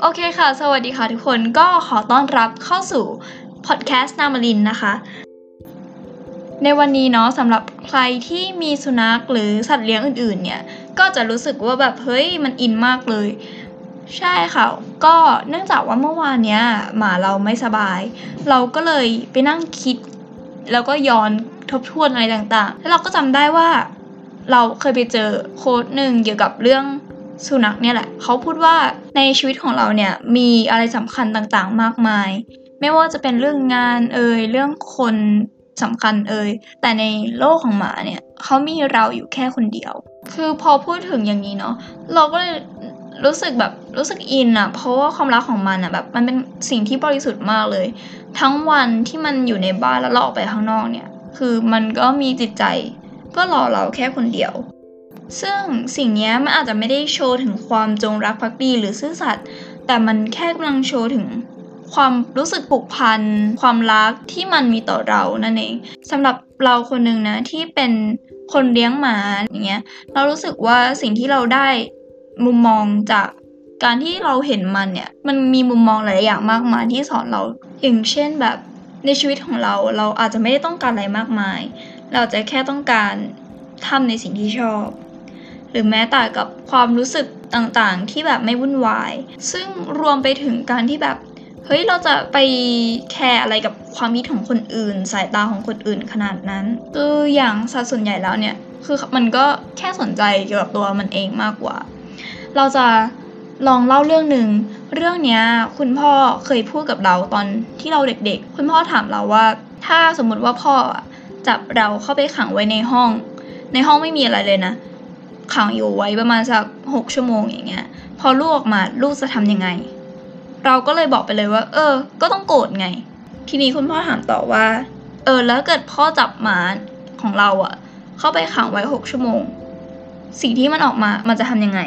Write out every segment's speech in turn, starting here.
โอเคค่ะ สวัสดีค่ะทุกคนก็ขอต้อนรับเข้าสู่พอดแคสต์นามารินนะคะ ในวันนี้เนาะสำหรับใครที่มีสุนัขหรือสัตว์เลี้ยงอื่นๆ เนี่ย ก็จะรู้สึกว่าแบบเฮ้ยมันอินมากเลย ใช่ค่ะ ก็เนื่องจากว่าเมื่อวานเนี้ยหมาเราไม่สบาย เราก็เลยไปนั่งคิด แล้วก็ย้อนทบทวนอะไรต่างๆ แล้วเราก็จำได้ว่า เราเคยไปเจอโค้ดหนึ่งเกี่ยวกับเรื่องสุนัขเนี่ยแหละ เขาพูดว่าในชีวิตของเราเนี่ยมีอะไรสำคัญต่างๆ มากมาย ไม่ว่าจะเป็นเรื่องงานเอ่ยเรื่องคนสำคัญเอ่ยแต่ในโลกของหมาเนี่ยเขามีเราอยู่แค่คนเดียว คือพอพูดถึงอย่างนี้เนาะเราก็เลยรู้สึกแบบรู้สึกอินอะเพราะว่าความรักของมันอะแบบมันเป็นสิ่งที่บริสุทธิ์มากเลย ทั้งวันที่มันอยู่ในบ้านแล้วเราออกไปข้างนอกเนี่ย คือมันก็มีจิตใจ เพื่อรอเราแค่คนเดียว ซึ่งสิ่งนี้มันอาจจะไม่ได้โชว์ถึงความจงรักภักดีหรือซื่อสัตย์แต่มันแค่กำลังโชว์ถึงความรู้สึกผูกพัน ความรักที่มันมีต่อเรานั่นเองสำหรับเราคนหนึ่งนะที่เป็นคนเลี้ยงหมาอย่างเงี้ยเรารู้สึกว่าสิ่งที่เราได้มุมมองจากการที่เราเห็นมันเนี่ย มันมีมุมมองหลายอย่างมากมายที่สอนเรา อย่างเช่นแบบในชีวิตของเรา เราอาจจะไม่ได้ต้องการอะไรมากมาย เราจะแค่ต้องการทำในสิ่งที่ชอบ หรือแม้แต่กับความรู้สึกต่างๆ ที่แบบไม่วุ่นวาย ซึ่งรวมไปถึงการที่แบบ เฮ้ย เราจะไปแคร์อะไรกับความคิดของคนอื่น สายตาของคนอื่นขนาดนั้น คืออย่างสัดส่วนใหญ่แล้วเนี่ย คือมันก็แค่สนใจเกี่ยวกับตัวมันเองมากกว่า เราจะลองเล่าเรื่องหนึ่ง เรื่องเนี้ยคุณพ่อเคยพูดกับเราตอนที่เราเด็กๆ คุณพ่อถามเราว่า ถ้าสมมติว่าพ่อ จับเราเข้าไปขังไว้ในห้อง ในห้องไม่มีอะไรเลยนะ ขังอยู่ไว้ประมาณสักหกชั่วโมงอย่างเงี้ย พอลูกออกมาลูกจะทำยังไง เราก็เลยบอกไปเลยว่า เออ ก็ต้องโกรธไง ทีนี้คุณพ่อถามต่อว่า เออ แล้วเกิดพ่อจับหมาของเราอะเข้าไปขังไว้หกชั่วโมง สิ่งที่มันออกมามันจะทำยังไง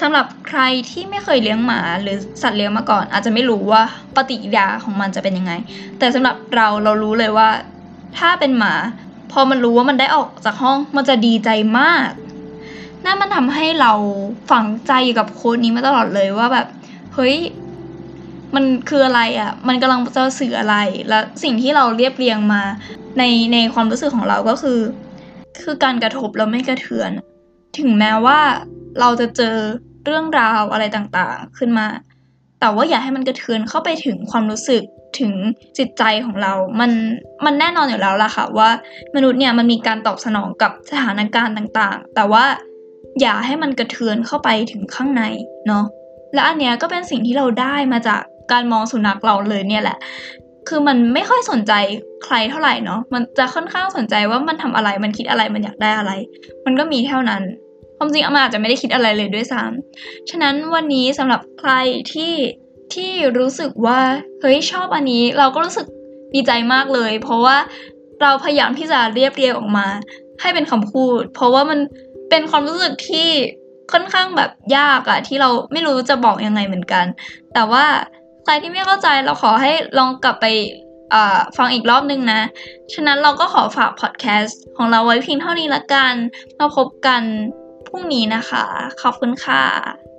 สำหรับใครที่ไม่เคยเลี้ยงหมาหรือสัตว์เลี้ยงมาก่อน อาจจะไม่รู้ว่าปฏิกิริยาของมันจะเป็นยังไง แต่สำหรับเราเรารู้เลยว่า ถ้าเป็นหมา พอมันรู้ว่ามันได้ออกจากห้องมันจะดีใจมาก นั่นมันทำให้เราฝังใจอยู่กับโค้ดนี้มาตลอดเลยว่าแบบ เฮ้ย มันคืออะไรอะ่ะ มันกำลังจะสื่ออะไร และสิ่งที่เราเรียบเรียงมา ในในความรู้สึกของเราก็คือ คือการกระทบแล้วไม่กระเทือน ถึงแม้ว่าเราจะเจอเรื่องราวอะไรต่างๆ ขึ้นมา แต่ว่าอย่าให้มันกระเทือนเข้าไปถึงความรู้สึก ถึงจิตใจของเรา มันมันแน่นอนอยู่แล้วล่ะค่ะว่ามนุษย์เนี่ยมันมีการตอบสนองกับสถานการณ์ต่างๆ แต่ว่าอย่าให้มันกระเทือนเข้าไปถึงข้างในเนาะและอันเนี้ยก็เป็นสิ่งที่เราได้มาจากการมองสุนัขเราเลยเนี่ยแหละ คือมันไม่ค่อยสนใจใครเท่าไหร่เนาะ มันจะค่อนข้างสนใจว่ามันทำอะไร มันคิดอะไร มันอยากได้อะไร มันก็มีเท่านั้น ความจริงอามาอาจจะไม่ได้คิดอะไรเลยด้วยซ้ำฉะนั้นวันนี้สำหรับใครที่ ที่รู้สึกว่าเฮ้ยชอบอันนี้เราก็รู้สึกดีใจมากเลย เพราะว่าเราพยายามที่จะเรียบเรียงออกมา ให้เป็นคำพูด เพราะว่ามันเป็นความรู้สึกที่ค่อนข้างแบบยากอะที่เราไม่รู้จะบอกยังไงเหมือนกัน แต่ว่าใครที่ไม่เข้าใจเราขอให้ลองกลับไปฟังอีกรอบนึงนะ ฉะนั้นเราก็ขอฝากพอดแคสต์ของเราไว้เพียงเท่านี้ละกันมาพบกันพรุ่งนี้นะคะ ขอบคุณค่ะ